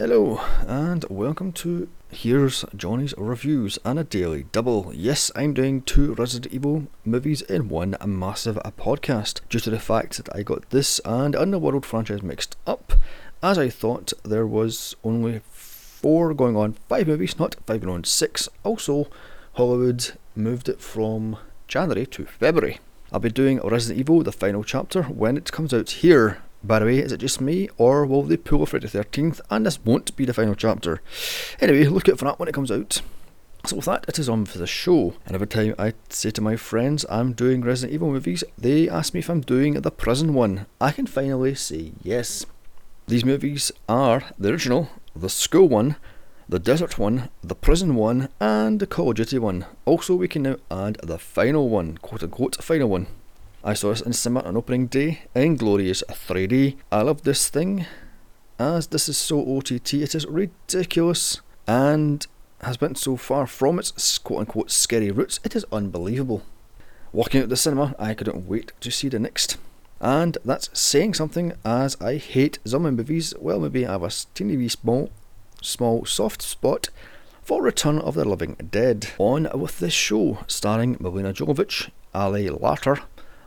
Hello, and welcome to Here's Johnny's Reviews and a Daily Double. Yes, I'm doing two Resident Evil movies in one massive podcast due to the fact that I got this and Underworld franchise mixed up, as I thought there was only four going on, five movies, not five going on six. Also, Hollywood moved it from January to February. I'll be doing Resident Evil, the final chapter, when it comes out here by the way, is it just me, or will they pull Friday the 13th and this won't be the final chapter? Anyway, look out for that when it comes out. So with that, it is on for the show. And every time I say to my friends I'm doing Resident Evil movies, they ask me if I'm doing the prison one. I can finally say yes. These movies are the original, the school one, the desert one, the prison one, and the Call of Duty one. Also, we can now add the final one, quote unquote, final one. I saw this in cinema on opening day in glorious 3D. I love this thing. As this is so OTT, it is ridiculous and has went so far from its quote unquote scary roots, it is unbelievable. Walking out of the cinema, I couldn't wait to see the next. And that's saying something as I hate zombie movies. Well, maybe I have a teeny wee small, small soft spot for Return of the Living Dead. On with this show, starring Melina Jovovich, Ali Larter,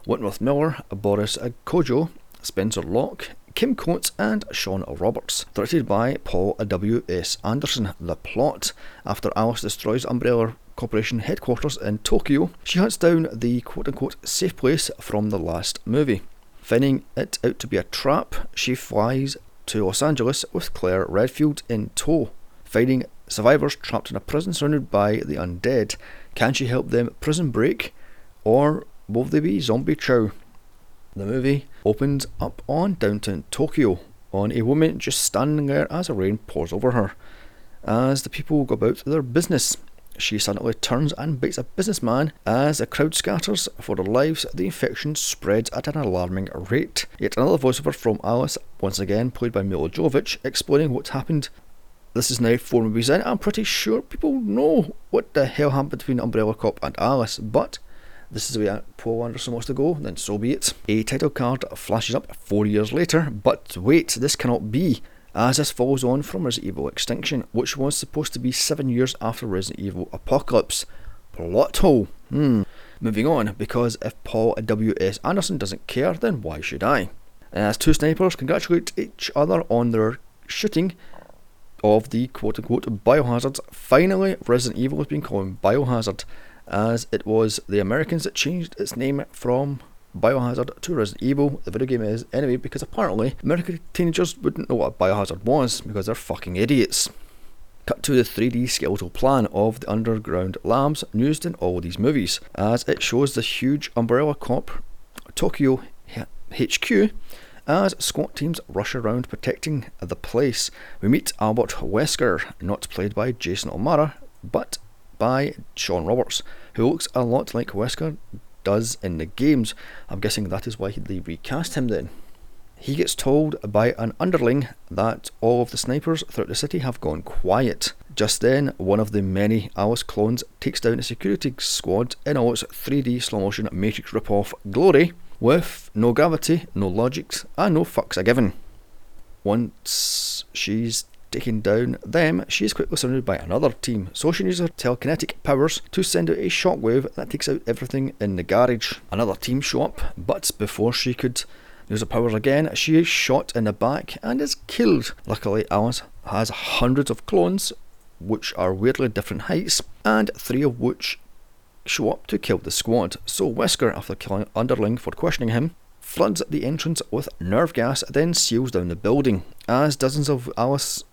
Wentworth Miller, Boris Kodjoe, Spencer Locke, Kim Coates, and Shawn Roberts. Directed by Paul W.S. Anderson. The plot After Alice destroys Umbrella Corporation headquarters in Tokyo, she hunts down the quote unquote safe place from the last movie. Finding it out to be a trap, she flies to Los Angeles with Claire Redfield in tow. Finding survivors trapped in a prison surrounded by the undead, can she help them prison break, or will they be zombie chow? The movie opens up on downtown Tokyo on a woman just standing there as the rain pours over her. As the people go about their business, she suddenly turns and bites a businessman as the crowd scatters for their lives. The infection spreads at an alarming rate. Yet another voiceover from Alice, once again played by Milla Jovovich, explaining what happened. This is now four movies in. I'm pretty sure people know what the hell happened between Umbrella Cop and Alice, but this is the way Paul Anderson wants to go, then so be it. A title card flashes up four years later, but wait, this cannot be, as this follows on from Resident Evil Extinction, which was supposed to be seven years after Resident Evil Apocalypse. Plot hole. Hmm. Moving on, because if Paul W.S. Anderson doesn't care, then why should I? As two snipers congratulate each other on their shooting of the quote unquote biohazards, finally Resident Evil has been called Biohazard as it was the Americans that changed its name from Biohazard to Resident Evil, the video game is, anyway, because apparently American teenagers wouldn't know what Biohazard was because they're fucking idiots. Cut to the 3D skeletal plan of the underground labs used in all these movies, as it shows the huge Umbrella Corp Tokyo HQ as SWAT teams rush around protecting the place. We meet Albert Wesker, not played by Jason O'Mara, but by Shawn Roberts, who looks a lot like Wesker does in the games. I'm guessing that is why they recast him then. He gets told by an underling that all of the snipers throughout the city have gone quiet. Just then, one of the many Alice clones takes down a security squad in all its 3D slow motion Matrix ripoff glory, with no gravity, no logics, and no fucks are given. Once she's taking down them, she is quickly surrounded by another team, so she uses her telekinetic powers to send out a shockwave that takes out everything in the garage. Another team show up, but before she could use her powers again, she is shot in the back and is killed. Luckily, Alice has hundreds of clones, which are weirdly different heights, and three of which show up to kill the squad. So Wesker, after killing Underling for questioning him, floods the entrance with nerve gas, then seals down the building. As dozens of Alice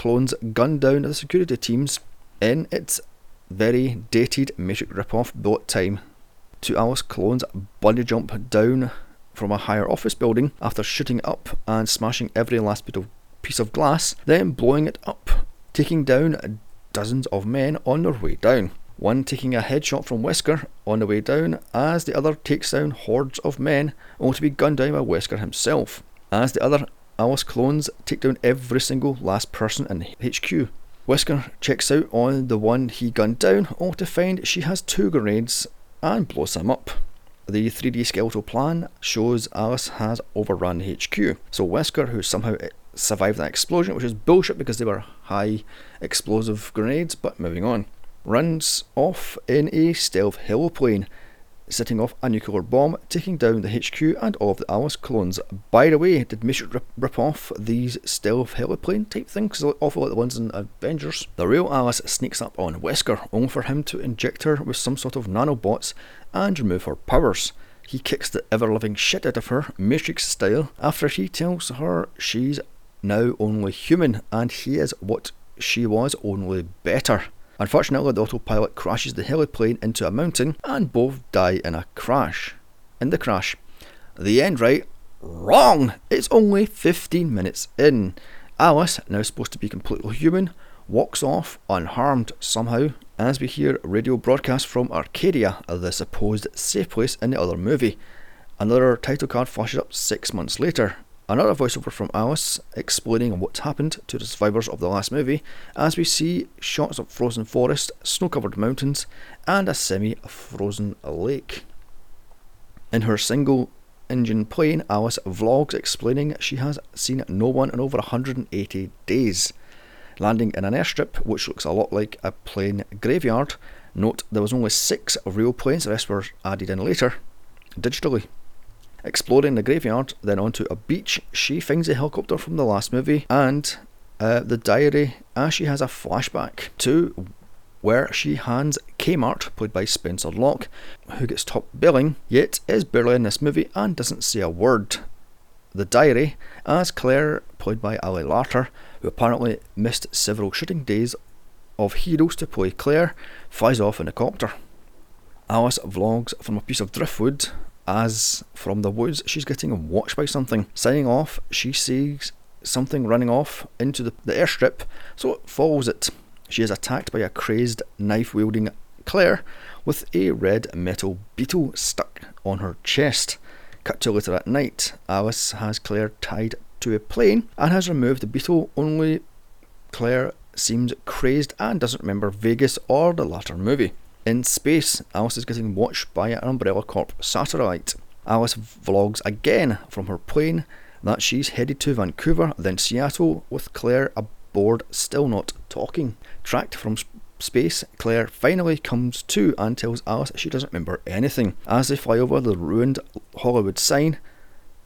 clones gun down the security teams in its very dated Matrix ripoff bullet time. Two Alice clones bungee jump down from a higher office building after shooting up and smashing every last bit of piece of glass, then blowing it up, taking down dozens of men on their way down. One taking a headshot from Wesker on the way down, as the other takes down hordes of men, only to be gunned down by Wesker himself. As the other Alice clones take down every single last person in HQ. Wesker checks out on the one he gunned down, only to find she has two grenades and blows them up. The 3D skeletal plan shows Alice has overrun HQ, so Wesker, who somehow eh, survived that explosion, which is bullshit because they were high explosive grenades, but moving on. Runs off in a stealth heliplane setting off a nuclear bomb, taking down the HQ and all of the Alice clones. By the way, did Mission rip, rip off these stealth heliplane type things, awful like the ones in Avengers? The real Alice sneaks up on Wesker, only for him to inject her with some sort of nanobots and remove her powers. He kicks the ever living shit out of her, Matrix style, after he tells her she's now only human and he is what she was, only better. Unfortunately, the autopilot crashes the heliplane into a mountain and both die in a crash. In the crash. The end, right? Wrong! It's only 15 minutes in. Alice, now supposed to be completely human, walks off unharmed somehow as we hear radio broadcast from Arcadia, the supposed safe place in the other movie. Another title card flashes up six months later, Another voiceover from Alice explaining what happened to the survivors of the last movie, as we see shots of frozen forest, snow covered mountains, and a semi frozen lake. In her single engine plane, Alice vlogs explaining she has seen no one in over 180 days. Landing in an airstrip, which looks a lot like a plane graveyard. Note there was only six real planes, the rest were added in later, digitally. Exploring the graveyard, then onto a beach, she finds a helicopter from the last movie and uh, the diary as she has a flashback to where she hands Kmart, played by Spencer Locke, who gets top billing, yet is barely in this movie and doesn't say a word. The diary, as Claire, played by Ali Larter, who apparently missed several shooting days of heroes to play Claire, flies off in a copter. Alice vlogs from a piece of driftwood as from the woods she's getting watched by something. Signing off, she sees something running off into the, the airstrip, so it follows it. She is attacked by a crazed knife wielding Claire with a red metal beetle stuck on her chest. Cut to later at night, Alice has Claire tied to a plane and has removed the beetle, only Claire seems crazed and doesn't remember Vegas or the latter movie. In space, Alice is getting watched by an Umbrella Corp satellite. Alice vlogs again from her plane that she's headed to Vancouver, then Seattle, with Claire aboard still not talking. Tracked from space, Claire finally comes to and tells Alice she doesn't remember anything as they fly over the ruined Hollywood sign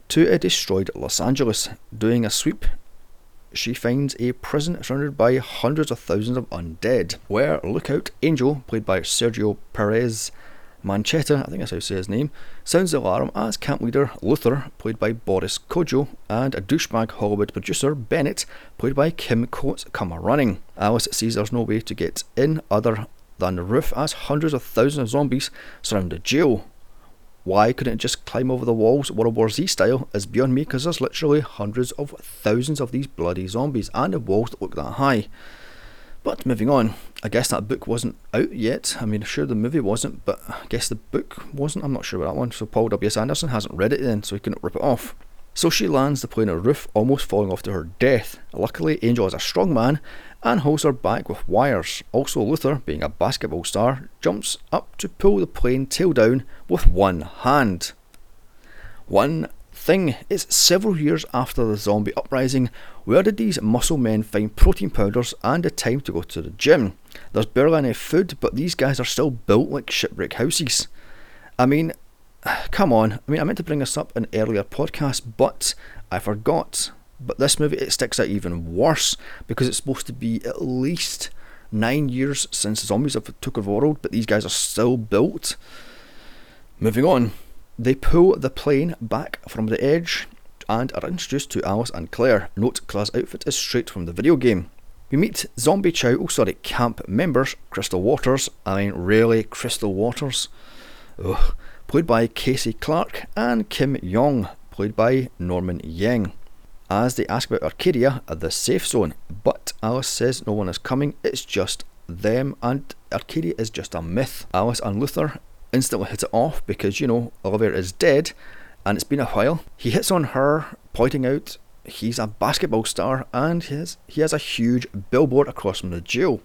to a destroyed Los Angeles, doing a sweep she finds a prison surrounded by hundreds of thousands of undead, where Lookout Angel, played by Sergio Perez Manchetta, I think that's how you say his name, sounds the alarm as camp leader Luther, played by Boris Kodjoe, and a douchebag Hollywood producer Bennett, played by Kim Coates, come a running. Alice sees there's no way to get in other than the roof as hundreds of thousands of zombies surround the jail. Why couldn't it just climb over the walls World War Z style is beyond me because there's literally hundreds of thousands of these bloody zombies and the walls that look that high. But moving on, I guess that book wasn't out yet. I mean, sure the movie wasn't, but I guess the book wasn't. I'm not sure about that one. So Paul W.S. Anderson hasn't read it then, so he couldn't rip it off. So she lands the plane on a roof, almost falling off to her death. Luckily, Angel is a strong man and holds her back with wires. Also, Luther, being a basketball star, jumps up to pull the plane tail down with one hand. One thing, is several years after the zombie uprising. Where did these muscle men find protein powders and the time to go to the gym? There's barely any food, but these guys are still built like shipwreck houses. I mean, come on. I mean, I meant to bring this up in earlier podcast, but I forgot. But this movie it sticks out even worse because it's supposed to be at least nine years since the zombies have took over the world, but these guys are still built. Moving on, they pull the plane back from the edge and are introduced to Alice and Claire. Note Claire's outfit is straight from the video game. We meet Zombie Chow, oh sorry, camp members, Crystal Waters. I mean, really, Crystal Waters? Ugh played by Casey Clark, and Kim Yong, played by Norman Yeung. As they ask about Arcadia, the safe zone, but Alice says no one is coming, it's just them, and Arcadia is just a myth. Alice and Luther instantly hit it off because, you know, Oliver is dead, and it's been a while. He hits on her, pointing out he's a basketball star and he has, he has a huge billboard across from the jail.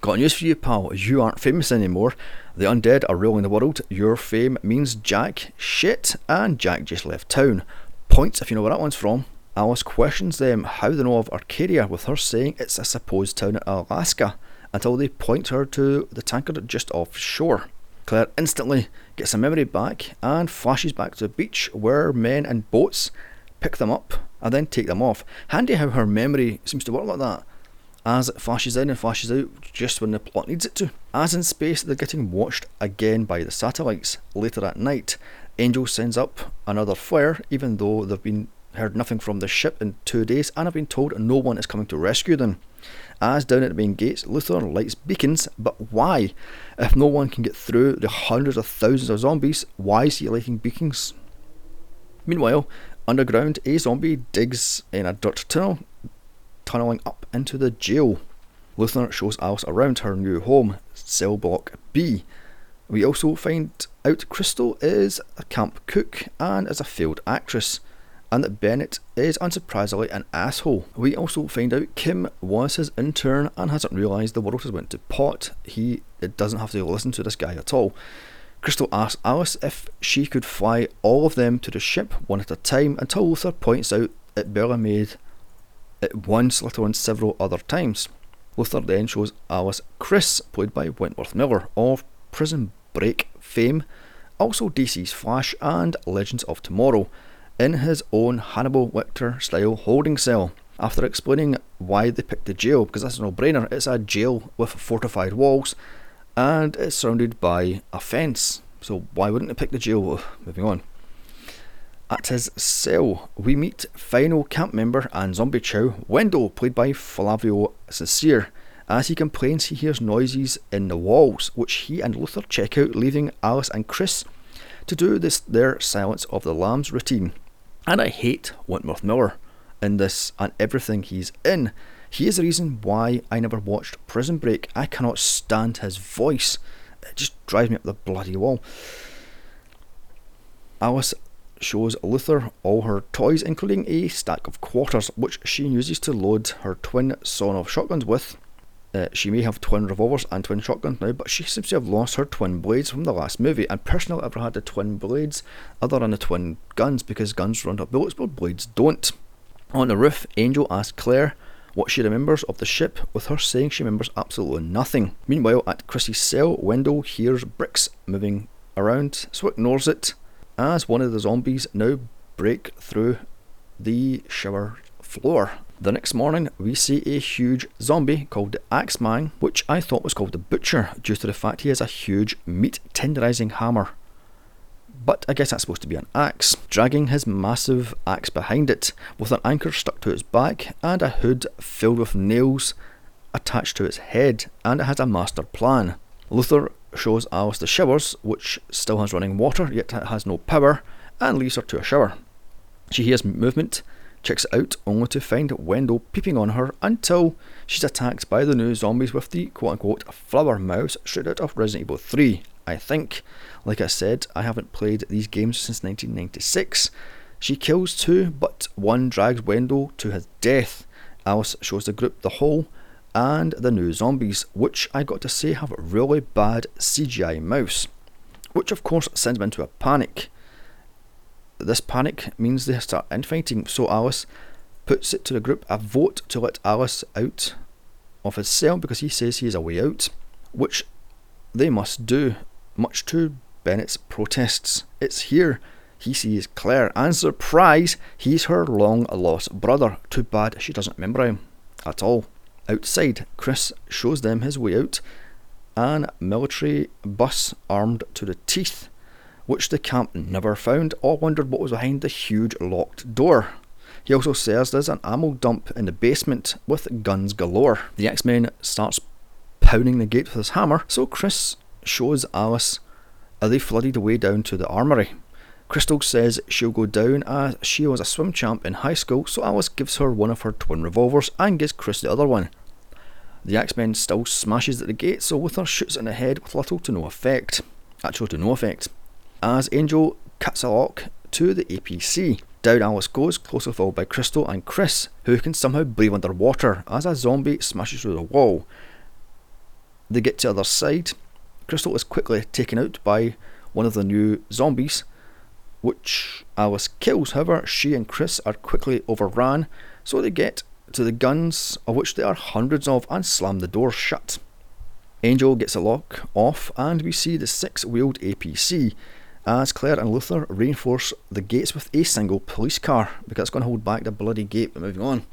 Got news for you, pal. You aren't famous anymore. The undead are ruling the world. Your fame means Jack shit, and Jack just left town. Points if you know where that one's from. Alice questions them how they know of Arcadia, with her saying it's a supposed town in Alaska, until they point her to the tanker just offshore. Claire instantly gets a memory back and flashes back to the beach where men and boats pick them up and then take them off. Handy how her memory seems to work like that, as it flashes in and flashes out just when the plot needs it to. As in space, they're getting watched again by the satellites. Later at night, Angel sends up another flare, even though they've been heard nothing from the ship in two days and have been told no one is coming to rescue them. As down at the main gates, Luther lights beacons, but why? If no one can get through the hundreds of thousands of zombies, why is he lighting beacons? Meanwhile, underground, a zombie digs in a dirt tunnel, tunneling up into the jail. Luther shows Alice around her new home, cell block B. We also find out Crystal is a camp cook and is a failed actress and that Bennett is unsurprisingly an asshole. We also find out Kim was his intern and hasn't realised the world has went to pot. He doesn't have to listen to this guy at all. Crystal asks Alice if she could fly all of them to the ship one at a time until Luther points out that Bella made it once, let alone several other times. Luther then shows Alice Chris, played by Wentworth Miller, of Prison Break fame, also DC's Flash and Legends of Tomorrow in his own Hannibal Lecter style holding cell. After explaining why they picked the jail, because that's a no brainer, it's a jail with fortified walls and it's surrounded by a fence. So why wouldn't they pick the jail? Moving on. At his cell, we meet final camp member and zombie chow, Wendell, played by Flavio Sincere, as he complains he hears noises in the walls, which he and Luther check out, leaving Alice and Chris to do this their Silence of the Lambs routine. And I hate Wentworth Miller in this and everything he's in. He is the reason why I never watched Prison Break. I cannot stand his voice. It just drives me up the bloody wall. Alice shows Luther all her toys, including a stack of quarters, which she uses to load her twin sawn off shotguns with. Uh, she may have twin revolvers and twin shotguns now, but she seems to have lost her twin blades from the last movie. And personally, I've ever had the twin blades other than the twin guns because guns run up bullets, but blades don't. On the roof, Angel asks Claire what she remembers of the ship, with her saying she remembers absolutely nothing. Meanwhile, at Chrissy's cell, Wendell hears bricks moving around, so ignores it as one of the zombies now break through the shower floor. The next morning, we see a huge zombie called the Axeman, which I thought was called the Butcher due to the fact he has a huge meat tenderizing hammer. But I guess that's supposed to be an axe, dragging his massive axe behind it, with an anchor stuck to its back and a hood filled with nails attached to its head, and it has a master plan. Luther shows Alice the showers, which still has running water, yet has no power, and leaves her to a shower. She hears movement checks it out only to find Wendell peeping on her until she's attacked by the new zombies with the quote unquote flower mouse straight out of Resident Evil 3. I think, like I said, I haven't played these games since 1996. She kills two, but one drags Wendell to his death. Alice shows the group the hole and the new zombies, which I got to say have really bad CGI mouse, which of course sends them into a panic this panic means they start infighting. So Alice puts it to the group a vote to let Alice out of his cell because he says he is a way out, which they must do, much to Bennett's protests. It's here he sees Claire, and surprise, he's her long lost brother. Too bad she doesn't remember him at all. Outside, Chris shows them his way out, an military bus armed to the teeth which the camp never found or wondered what was behind the huge locked door. He also says there's an ammo dump in the basement with guns galore. The Axeman starts pounding the gate with his hammer, so Chris shows Alice as they flooded away down to the armory. Crystal says she'll go down as she was a swim champ in high school, so Alice gives her one of her twin revolvers and gives Chris the other one. The Axeman still smashes at the gate, so Luther shoots in the head with little to no effect. Actually, to no effect as Angel cuts a lock to the APC. Down Alice goes, closely followed by Crystal and Chris, who can somehow breathe underwater as a zombie smashes through the wall. They get to the other side. Crystal is quickly taken out by one of the new zombies, which Alice kills. However, she and Chris are quickly overrun, so they get to the guns, of which there are hundreds of, and slam the door shut. Angel gets a lock off, and we see the six wheeled APC as Claire and Luther reinforce the gates with a single police car because it's going to hold back the bloody gate. But moving on.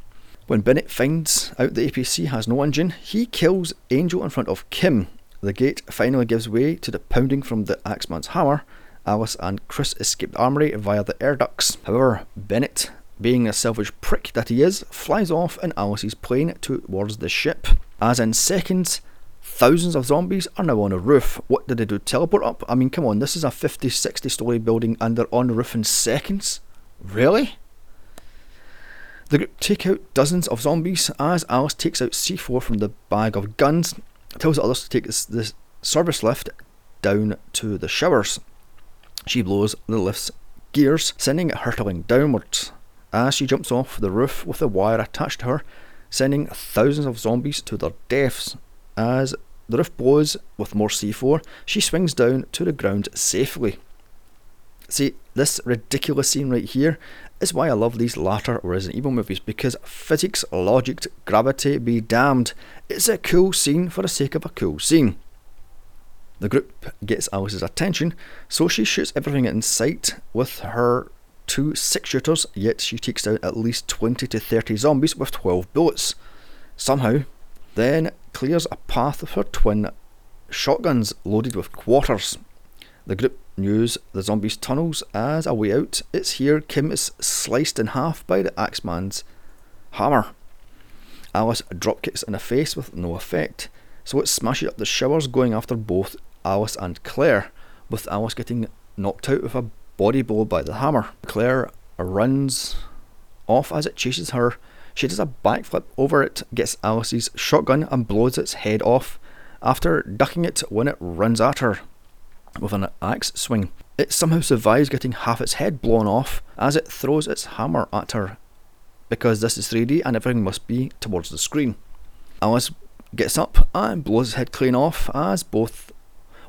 When Bennett finds out the APC has no engine, he kills Angel in front of Kim. The gate finally gives way to the pounding from the Axeman's hammer. Alice and Chris escape the armory via the air ducts. However, Bennett, being a selfish prick that he is, flies off in Alice's plane towards the ship. As in seconds, Thousands of zombies are now on a roof. What did they do? Teleport up? I mean, come on, this is a 50, 60 story building and they're on the roof in seconds? Really? The group take out dozens of zombies as Alice takes out C4 from the bag of guns, tells the others to take this, service lift down to the showers. She blows the lift's gears, sending it hurtling downwards as she jumps off the roof with a wire attached to her, sending thousands of zombies to their deaths. As the roof blows with more C4, she swings down to the ground safely. See, this ridiculous scene right here is why I love these latter Resident Evil movies because physics, logic, gravity be damned. It's a cool scene for the sake of a cool scene. The group gets Alice's attention, so she shoots everything in sight with her two six shooters, yet she takes down at least 20 to 30 zombies with 12 bullets. Somehow, then clears a path of her twin shotguns loaded with quarters. The group use the zombies' tunnels as a way out. It's here Kim is sliced in half by the Axeman's hammer. Alice dropkicks in the face with no effect, so it smashes up the showers, going after both Alice and Claire, with Alice getting knocked out with a body blow by the hammer. Claire runs off as it chases her she does a backflip over it, gets Alice's shotgun, and blows its head off after ducking it when it runs at her with an axe swing. It somehow survives getting half its head blown off as it throws its hammer at her because this is 3D and everything must be towards the screen. Alice gets up and blows his head clean off as both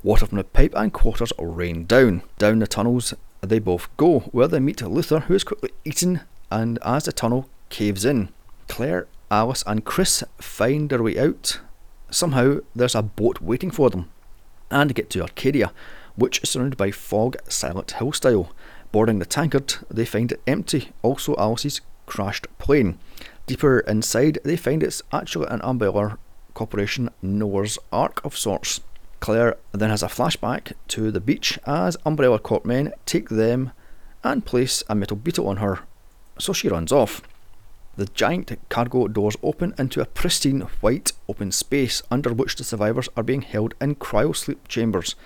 water from the pipe and quarters rain down. Down the tunnels they both go, where they meet Luther, who is quickly eaten, and as the tunnel caves in. Claire, Alice, and Chris find their way out. Somehow, there's a boat waiting for them, and get to Arcadia, which is surrounded by fog, Silent Hill style. Boarding the tankard, they find it empty, also Alice's crashed plane. Deeper inside, they find it's actually an Umbrella Corporation Noah's Ark of sorts. Claire then has a flashback to the beach as Umbrella Corp men take them and place a metal beetle on her, so she runs off. The giant cargo doors open into a pristine white open space under which the survivors are being held in cryosleep chambers.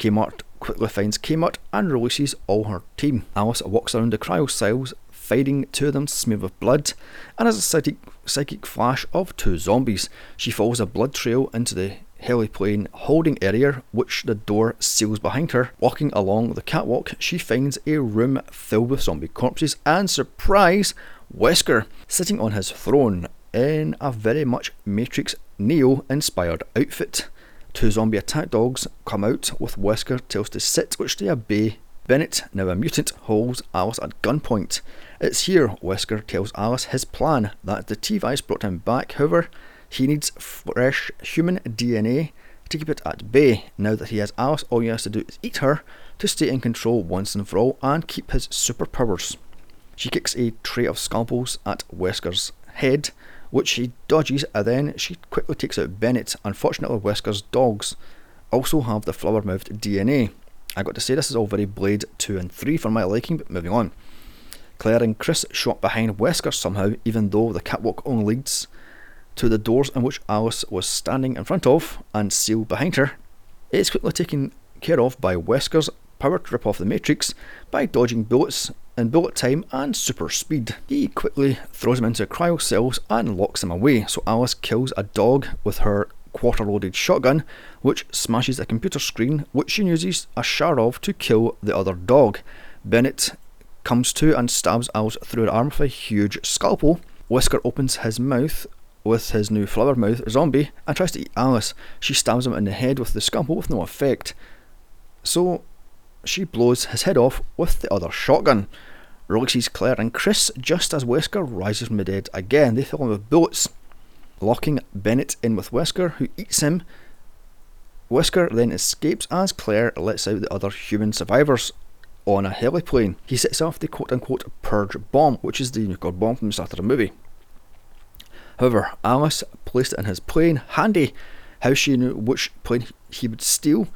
Kmart quickly finds Kmart and releases all her team. Alice walks around the cryo cells, fighting two of them smeared with blood, and has a psychic, psychic flash of two zombies. She follows a blood trail into the heliplane holding area, which the door seals behind her. Walking along the catwalk, she finds a room filled with zombie corpses, and surprise, Wesker sitting on his throne in a very much Matrix Neo inspired outfit. Two zombie attack dogs come out with Wesker tells to sit, which they obey. Bennett, now a mutant, holds Alice at gunpoint. It's here Wesker tells Alice his plan that the T virus brought him back, however, he needs fresh human DNA to keep it at bay. Now that he has Alice, all he has to do is eat her to stay in control once and for all and keep his superpowers. She kicks a tray of scalpels at Wesker's head, which she dodges, and then she quickly takes out Bennett. Unfortunately, Wesker's dogs also have the flower mouthed DNA. I got to say, this is all very Blade 2 and 3 for my liking, but moving on. Claire and Chris shot behind Wesker somehow, even though the catwalk only leads to the doors in which Alice was standing in front of and sealed behind her. It is quickly taken care of by Wesker's power to rip off the Matrix by dodging bullets in bullet time and super speed. He quickly throws him into cryo cells and locks him away, so Alice kills a dog with her quarter loaded shotgun, which smashes a computer screen, which she uses a shard of to kill the other dog. Bennett comes to and stabs Alice through her arm with a huge scalpel. Wesker opens his mouth with his new flower mouth zombie and tries to eat Alice. She stabs him in the head with the scalpel with no effect. So she blows his head off with the other shotgun. releases Claire and Chris just as Wesker rises from the dead again. They fill him with bullets, locking Bennett in with Wesker, who eats him. Wesker then escapes as Claire lets out the other human survivors on a heliplane. He sets off the quote unquote purge bomb, which is the nuclear bomb from the start of the movie. However, Alice placed it in his plane, handy how she knew which plane he would steal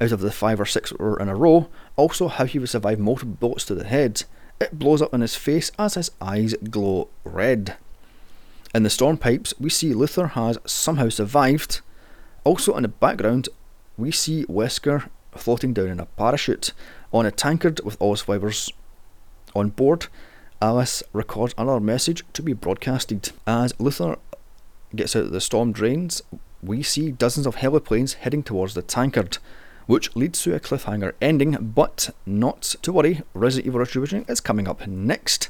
out of the five or six were in a row, also how he would survive multiple bullets to the head. It blows up in his face as his eyes glow red. In the storm pipes, we see Luther has somehow survived. Also in the background, we see Wesker floating down in a parachute on a tankard with all survivors on board. Alice records another message to be broadcasted. As Luther gets out of the storm drains, we see dozens of heliplanes heading towards the tankard, which leads to a cliffhanger ending, but not to worry, Resident Evil Retribution is coming up next.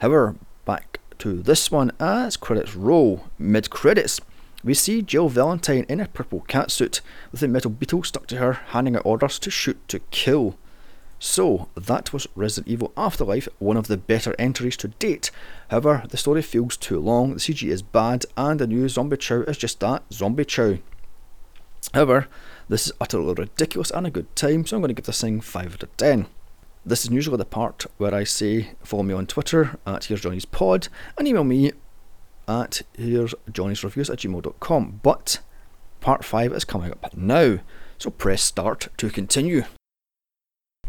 However, back to this one as credits roll. Mid credits, we see Jill Valentine in a purple catsuit with a metal beetle stuck to her, handing out orders to shoot to kill. So, that was Resident Evil Afterlife, one of the better entries to date. However, the story feels too long, the CG is bad, and the new Zombie Chow is just that Zombie Chow. However, this is utterly ridiculous and a good time, so I'm going to give this thing 5 out of 10. This is usually the part where I say follow me on Twitter at Here's Johnny's Pod and email me at Here's Johnny's Reviews at gmail.com. But part 5 is coming up now, so press start to continue.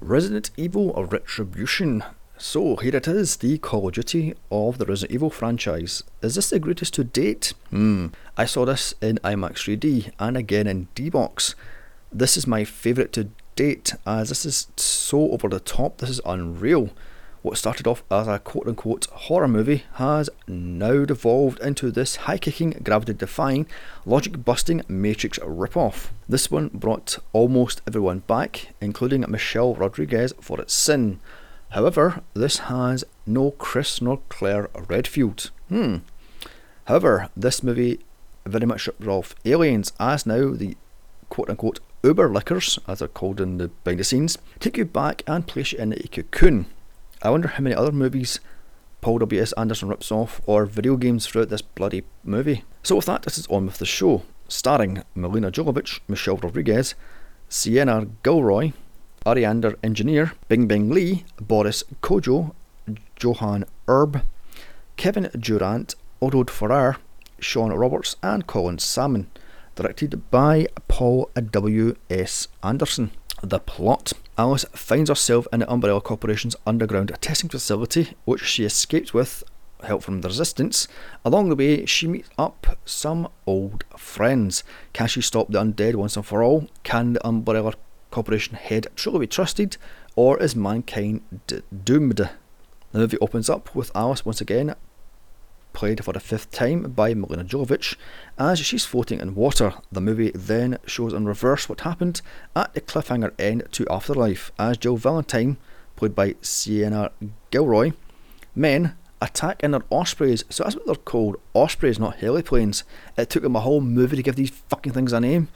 Resident Evil Retribution. So here it is, the Call of Duty of the Resident Evil franchise. Is this the greatest to date? Hmm. I saw this in IMAX 3D and again in D-Box. This is my favourite to date as this is so over the top, this is unreal what started off as a quote unquote horror movie has now devolved into this high kicking, gravity defying, logic busting Matrix ripoff. This one brought almost everyone back, including Michelle Rodriguez for its sin. However, this has no Chris nor Claire Redfield. Hmm. However, this movie very much rips off Aliens, as now the quote unquote Uber lickers, as they're called in the behind the scenes, take you back and place you in a cocoon. I wonder how many other movies Paul W.S. Anderson rips off, or video games throughout this bloody movie. So, with that, this is on with the show, starring Melina Jovovich, Michelle Rodriguez, Sienna Guillory, Aryana Engineer, Bingbing Li, Boris Kodjoe, Johann Urb, Kevin Durand, Oded Fehrär, Shawn Roberts, and Colin Salmon. Directed by Paul W.S. Anderson. The plot Alice finds herself in the Umbrella Corporation's underground testing facility, which she escapes with help from the resistance. Along the way, she meets up some old friends. Can she stop the undead once and for all? Can the Umbrella Corporation head truly be trusted? Or is mankind d- doomed? The movie opens up with Alice once again played for the fifth time by Melina Jovovich, as she's floating in water. The movie then shows in reverse what happened at the cliffhanger end to Afterlife, as Jill Valentine, played by Sienna Guillory, men attack in their ospreys. So that's what they're called ospreys, not heliplanes. It took them a whole movie to give these fucking things a name.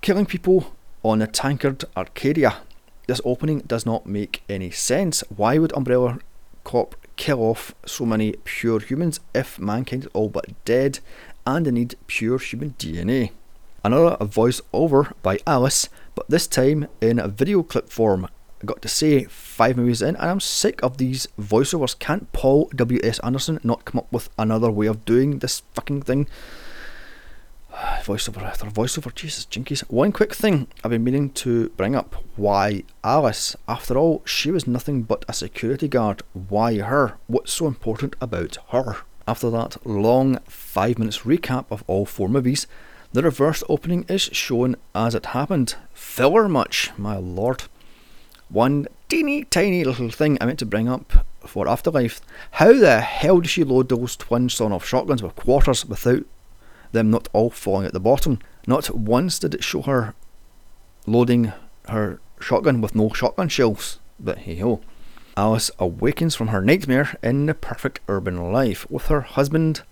Killing people on the tankard Arcadia. This opening does not make any sense. Why would Umbrella Corp kill off so many pure humans if mankind is all but dead and they need pure human DNA. Another voice over by Alice, but this time in a video clip form. I got to say, five movies in, and I'm sick of these voiceovers. Can't Paul W.S. Anderson not come up with another way of doing this fucking thing? voiceover after voiceover, Jesus, jinkies. One quick thing I've been meaning to bring up. Why Alice? After all, she was nothing but a security guard. Why her? What's so important about her? After that long five minutes recap of all four movies, the reverse opening is shown as it happened. Filler much, my lord. One teeny tiny little thing I meant to bring up for Afterlife. How the hell did she load those twin sawn off shotguns with quarters without them not all falling at the bottom. Not once did it show her loading her shotgun with no shotgun shells, but hey ho. Alice awakens from her nightmare in the perfect urban life with her husband,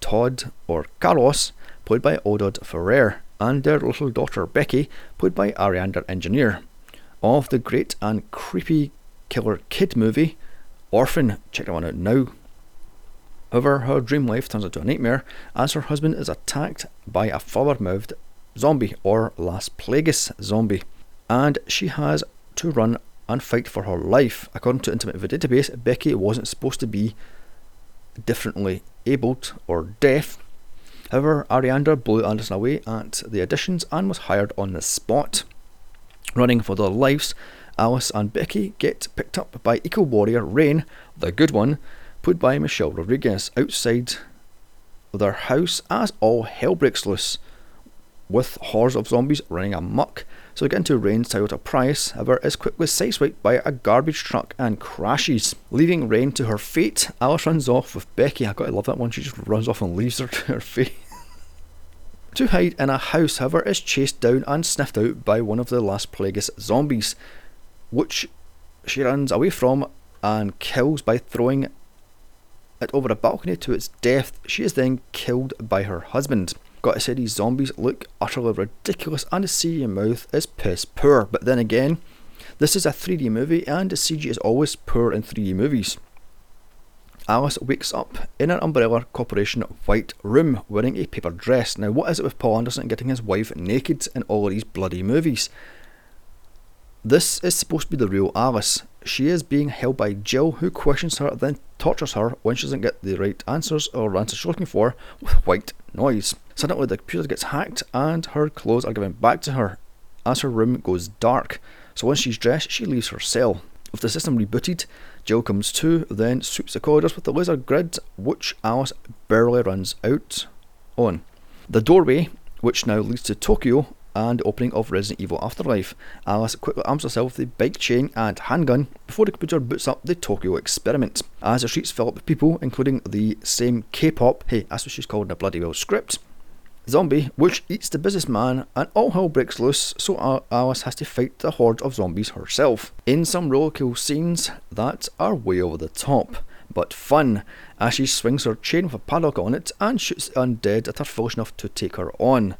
Todd or Carlos, played by Oded Ferrer, and their little daughter Becky, played by Aryana Engineer. Of the great and creepy killer kid movie, Orphan. Check that one out now. However, her dream life turns into a nightmare as her husband is attacked by a forward moved zombie or Las Plagas zombie, and she has to run and fight for her life. According to Internet Movie Database, Becky wasn't supposed to be differently abled or deaf. However, Aryana blew Anderson away at the auditions and was hired on the spot. Running for their lives, Alice and Becky get picked up by eco warrior Rain, the good one, put by Michelle Rodriguez outside their house as all hell breaks loose, with hordes of zombies running amok. So they get into Rain's Toyota Prius, however, is quickly sideswiped by a garbage truck and crashes, leaving Rain to her fate. Alice runs off with Becky. I gotta love that one. She just runs off and leaves her to her fate. to hide in a house, however, is chased down and sniffed out by one of the Las Plagas zombies, which she runs away from and kills by throwing it over a balcony to its death. She is then killed by her husband. Gotta say, these zombies look utterly ridiculous, and the CG mouth is piss poor. But then again, this is a 3D movie, and the CG is always poor in 3D movies. Alice wakes up in an Umbrella Corporation white room wearing a paper dress. Now, what is it with Paul Anderson getting his wife naked in all of these bloody movies? This is supposed to be the real Alice. She is being held by Jill, who questions her, then tortures her when she doesn't get the right answers or answers she's looking for with white noise. Suddenly, the computer gets hacked and her clothes are given back to her as her room goes dark. So once she's dressed, she leaves her cell. With the system rebooted, Jill comes to, then sweeps the corridors with the laser grid, which Alice barely runs out on. The doorway, which now leads to Tokyo, and opening of Resident Evil Afterlife. Alice quickly arms herself with a bike chain and handgun before the computer boots up the Tokyo experiment. As the streets fill up with people, including the same K-pop, hey, that's what she's called in the bloody well script, zombie, which eats the businessman, and all hell breaks loose, so Alice has to fight the horde of zombies herself. In some cool scenes that are way over the top, but fun, as she swings her chain with a padlock on it and shoots the undead that are foolish enough to take her on.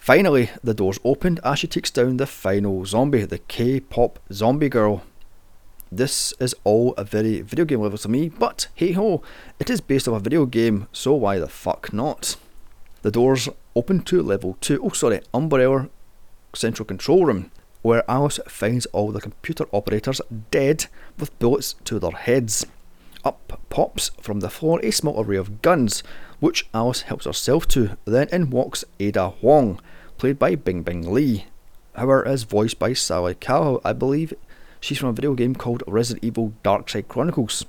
Finally, the doors opened as she takes down the final zombie, the K pop zombie girl. This is all a very video game level to me, but hey ho, it is based off a video game, so why the fuck not? The doors open to level 2, oh sorry, Umbrella Central Control Room, where Alice finds all the computer operators dead with bullets to their heads. Up pops from the floor a small array of guns, which Alice helps herself to. Then in walks Ada Wong, played by Bing Bingbing Li. However, is voiced by Sally Cowell. I believe she's from a video game called Resident Evil Darkside Chronicles,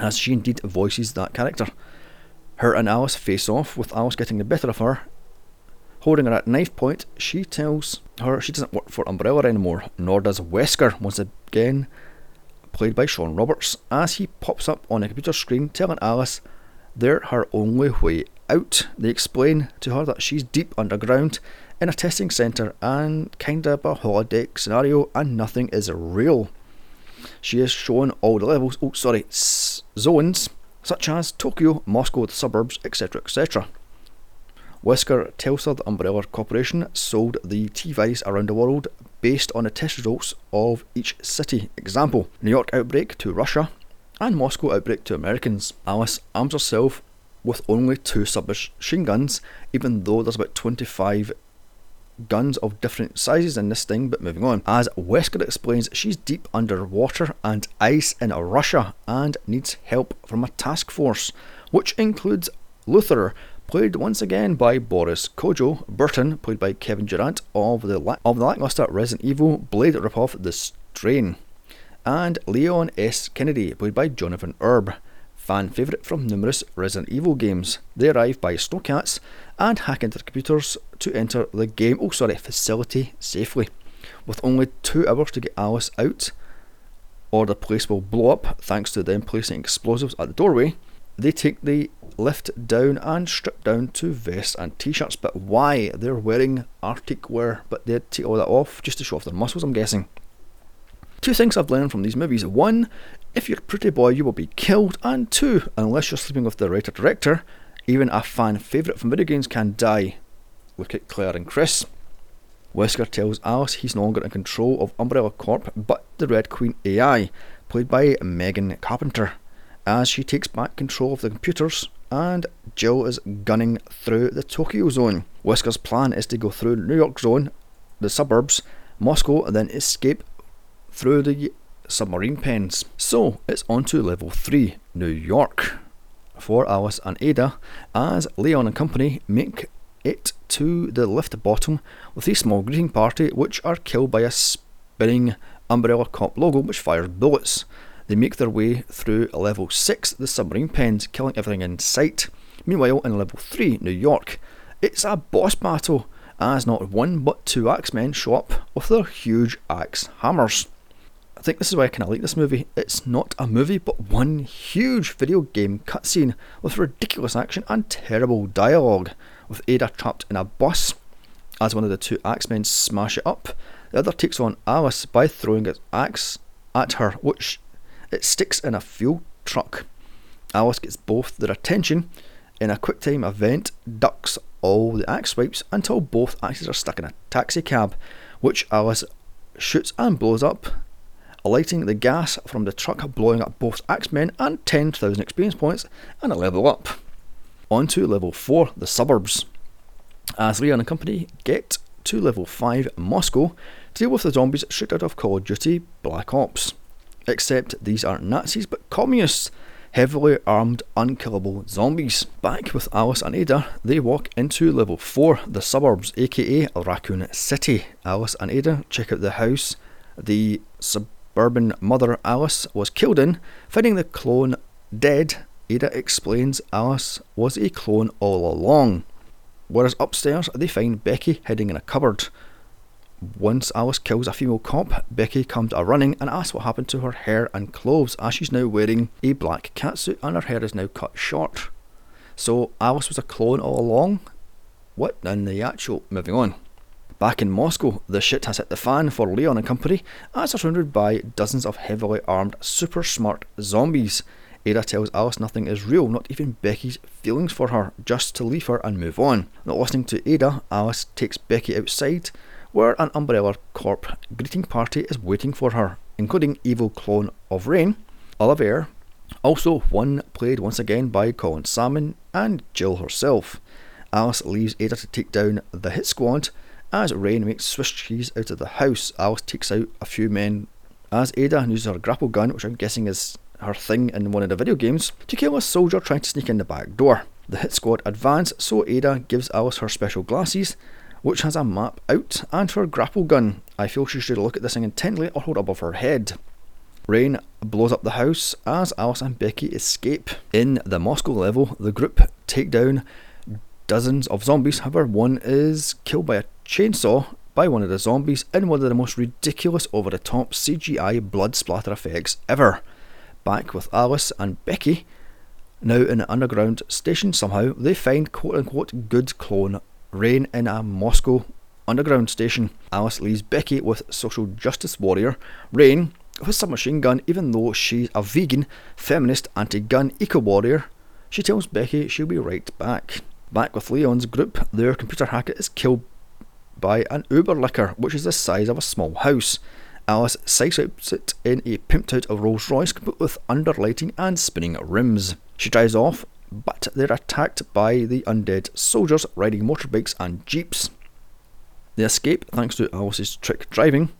as she indeed voices that character. Her and Alice face off, with Alice getting the better of her. Holding her at knife point, she tells her she doesn't work for Umbrella anymore, nor does Wesker, once again played by Shawn Roberts, as he pops up on a computer screen telling Alice they're her only way out. They explain to her that she's deep underground in a testing centre and kind of a holodeck scenario and nothing is real. She is shown all the levels, oh sorry, zones, such as Tokyo, Moscow, the suburbs, etc. etc. Wesker tells her the Umbrella Corporation sold the T virus around the world based on the test results of each city. Example New York outbreak to Russia, and Moscow outbreak to Americans. Alice arms herself with only two submachine guns, even though there's about 25 guns of different sizes in this thing, but moving on. As Wesker explains, she's deep underwater and ice in Russia and needs help from a task force, which includes Luther, played once again by Boris Kodjoe, Burton, played by Kevin Durand of the, la- of the lackluster Resident Evil Blade ripoff The Strain, and Leon S. Kennedy, played by Jonathan Urb fan favourite from numerous Resident Evil games. They arrive by snowcats and hack into computers to enter the game, oh sorry, facility safely. With only two hours to get Alice out, or the place will blow up thanks to them placing explosives at the doorway, they take the lift down and strip down to vests and t-shirts. But why? They're wearing Arctic wear, but they take all that off just to show off their muscles, I'm guessing. Two things I've learned from these movies. One, if you're a pretty boy, you will be killed. And two, unless you're sleeping with the writer director, even a fan favourite from video games can die. Look at Claire and Chris. Wesker tells Alice he's no longer in control of Umbrella Corp but the Red Queen AI, played by Megan Charpentier, as she takes back control of the computers and Jill is gunning through the Tokyo zone. Wesker's plan is to go through New York zone, the suburbs, Moscow, and then escape through the submarine pens. So it's on to level 3, New York. For Alice and Ada, as Leon and company make it to the lift bottom with a small greeting party which are killed by a spinning Umbrella Corp logo which fires bullets. They make their way through level 6, the submarine pens, killing everything in sight. Meanwhile, in level 3, New York, it's a boss battle as not one but two axemen show up with their huge axe hammers. Think this is why I kind of like this movie. It's not a movie, but one huge video game cutscene with ridiculous action and terrible dialogue, with Ada trapped in a bus as one of the two axemen smash it up. The other takes on Alice by throwing his axe at her, which it sticks in a fuel truck. Alice gets both their attention in a quick time event, ducks all the axe swipes until both axes are stuck in a taxi cab, which Alice shoots and blows up, lighting the gas from the truck blowing up both axemen and 10,000 experience points and a level up. On to level 4, the suburbs. As Leon and company get to level 5, Moscow, to deal with the zombies straight out of Call of Duty Black Ops. Except these aren't Nazis but communists heavily armed, unkillable zombies. Back with Alice and Ada, they walk into level 4, the suburbs, aka Raccoon City. Alice and Ada check out the house the suburban mother Alice was killed in, finding the clone dead. Ada explains Alice was a clone all along. Whereas upstairs, they find Becky hiding in a cupboard. Once Alice kills a female cop, Becky comes a running and asks what happened to her hair and clothes as she's now wearing a black catsuit and her hair is now cut short. So Alice was a clone all along? What in the actual? Moving on. Back in Moscow, the shit has hit the fan for Leon and company as they're surrounded by dozens of heavily armed, super smart zombies. Ada tells Alice nothing is real, not even Becky's feelings for her, just to leave her and move on. Not listening to Ada, Alice takes Becky outside where an Umbrella Corp greeting party is waiting for her, including evil clone of Rain, Oliver, also one played once again by Colin Salmon and Jill herself. Alice leaves Ada to take down the hit squad as Rain makes Swiss cheese out of the house. Alice takes out a few men as Ada uses her grapple gun, which I'm guessing is her thing in one of the video games, to kill a soldier trying to sneak in the back door. The hit squad advance, so Ada gives Alice her special glasses which has a map out, and her grapple gun. I feel she should look at this thing intently or hold above her head. Rain blows up the house as Alice and Becky escape. In the Moscow level, the group take down dozens of zombies, however, one is killed by a chainsaw by one of the zombies in one of the most ridiculous over the top CGI blood splatter effects ever. Back with Alice and Becky, now in an underground station somehow, they find quote unquote good clone Rain in a Moscow underground station. Alice leaves Becky with social justice warrior Rain with submachine gun, even though she's a vegan, feminist, anti gun eco warrior. She tells Becky she'll be right back. Back with Leon's group, their computer hacker is killed by an Uberlicker, which is the size of a small house. Alice sideswipes it in a pimped out Rolls Royce complete with underlighting and spinning rims. She drives off, but they're attacked by the undead soldiers riding motorbikes and jeeps. They escape thanks to Alice's trick driving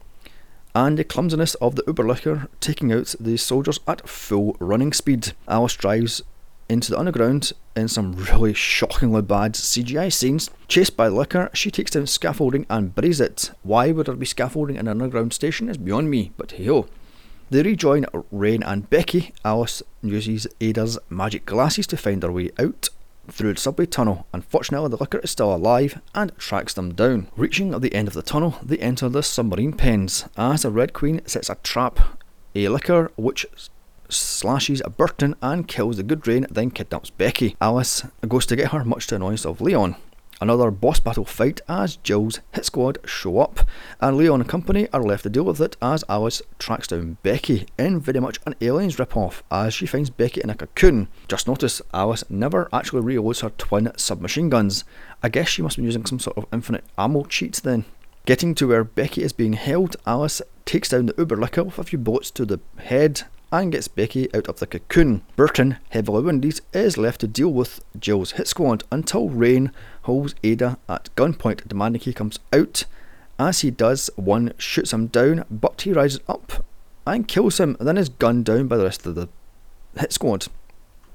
and the clumsiness of the Uberlicker taking out the soldiers at full running speed. Alice drives into the underground in some really shockingly bad CGI scenes. Chased by Licker, she takes down scaffolding and buries it. Why would there be scaffolding in an underground station is beyond me, but hey ho. They rejoin Rain and Becky. Alice uses Ada's magic glasses to find their way out through the subway tunnel. Unfortunately, the Licker is still alive and tracks them down. Reaching the end of the tunnel, they enter the submarine pens as the Red Queen sets a trap. A Licker which slashes a Burton and kills the good Rain, then kidnaps Becky. Alice goes to get her, much to the annoyance of Leon. Another boss battle fight as Jill's hit squad show up, and Leon and company are left to deal with it as Alice tracks down Becky in very much an Aliens ripoff as she finds Becky in a cocoon. Just notice Alice never actually reloads her twin submachine guns. I guess she must be using some sort of infinite ammo cheat then. Getting to where Becky is being held, Alice takes down the Uberlicker with a few bullets to the head and gets Becky out of the cocoon. Burton, heavily wounded, is left to deal with Jill's hit squad until Rain holds Ada at gunpoint, demanding he comes out. As he does, one shoots him down, but he rises up and kills him, then is gunned down by the rest of the hit squad.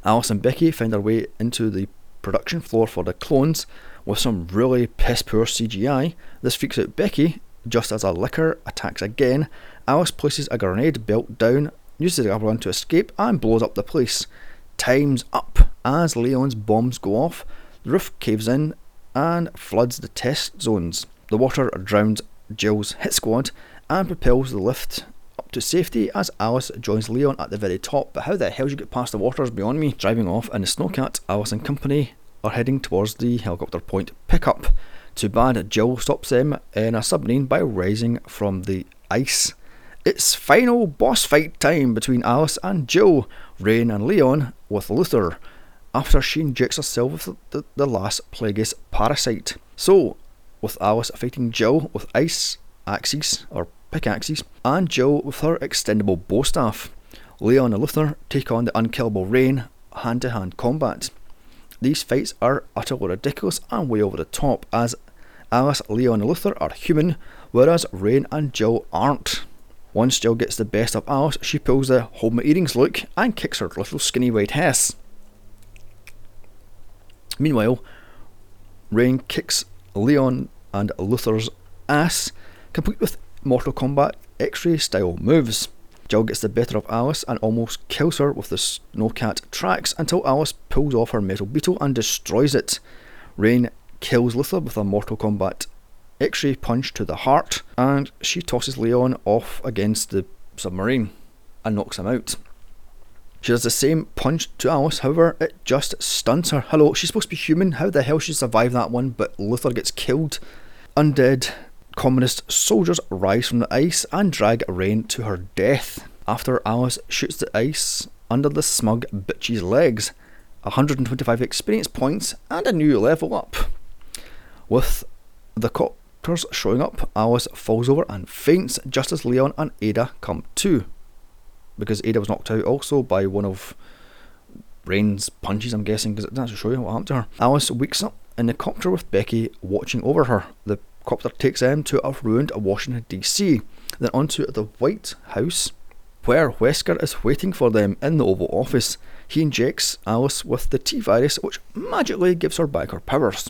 Alice and Becky find their way into the production floor for the clones with some really piss poor CGI. This freaks out Becky just as a licker attacks again. Alice places a grenade belt down uses the one to escape and blows up the place. Time's up as Leon's bombs go off. The roof caves in and floods the test zones. The water drowns Jill's hit squad and propels the lift up to safety as Alice joins Leon at the very top. But how the hell did you get past the waters beyond me? Driving off in the snowcat, Alice and company are heading towards the helicopter point pickup. Too bad Jill stops them in a submarine by rising from the ice. It's final boss fight time between Alice and Jill, Rain and Leon with Luther, after she injects herself with the, the Las Plagas parasite. So, with Alice fighting Jill with ice axes, or pickaxes, and Jill with her extendable bow staff. Leon and Luther take on the unkillable Rain hand to hand combat. These fights are utterly ridiculous and way over the top, as Alice, Leon, and Luther are human, whereas Rain and Jill aren't. Once Jill gets the best of Alice, she pulls the hold my earrings look and kicks her little skinny white ass. Meanwhile, Rain kicks Leon and Luther's ass, complete with Mortal Kombat X-ray style moves. Jill gets the better of Alice and almost kills her with the snowcat tracks until Alice pulls off her metal beetle and destroys it. Rain kills Luther with a Mortal Kombat X ray punch to the heart, and she tosses Leon off against the submarine and knocks him out. She does the same punch to Alice, however, it just stuns her. Hello, she's supposed to be human. How the hell she survived that one? But Luther gets killed. Undead communist soldiers rise from the ice and drag Rain to her death. After Alice shoots the ice under the smug bitch's legs, 125 experience points and a new level up. With the cop doctors showing up, Alice falls over and faints just as Leon and Ada come to. Because Ada was knocked out also by one of Rain's punches, I'm guessing, because it doesn't show you what happened to her. Alice wakes up in the copter with Becky watching over her. The copter takes them to a ruined Washington DC, then onto the White House, where Wesker is waiting for them in the Oval Office. He injects Alice with the T virus, which magically gives her back her powers.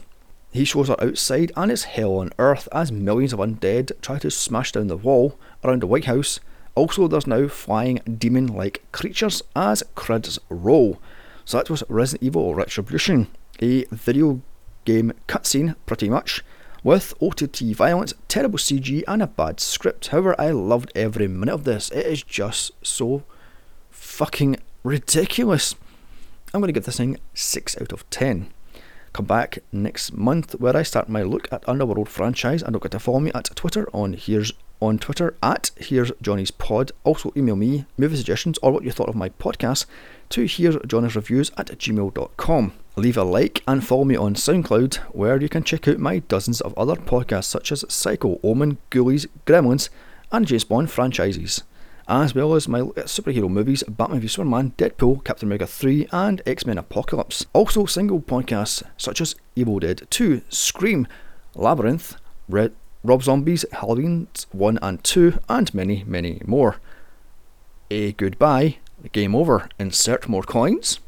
He shows her outside, and it's hell on earth as millions of undead try to smash down the wall around the White House. Also, there's now flying demon like creatures as credits roll. So that was Resident Evil Retribution, a video game cutscene, pretty much, with OTT violence, terrible CG, and a bad script. However, I loved every minute of this. It is just so fucking ridiculous. I'm going to give this thing 6 out of 10 come back next month where I start my look at Underworld franchise and don't forget to follow me at Twitter on here's on Twitter at here's Johnny's pod. Also email me movie suggestions or what you thought of my podcast to here's Johnny's reviews at gmail.com. Leave a like and follow me on SoundCloud where you can check out my dozens of other podcasts such as Psycho, Omen, Ghoulies, Gremlins and James Bond franchises as well as my superhero movies Batman v Superman, Deadpool, Captain America 3, and X Men Apocalypse. Also, single podcasts such as Evil Dead 2, Scream, Labyrinth, Red, Rob Zombies, Halloween 1 and 2, and many, many more. A goodbye, game over, insert more coins.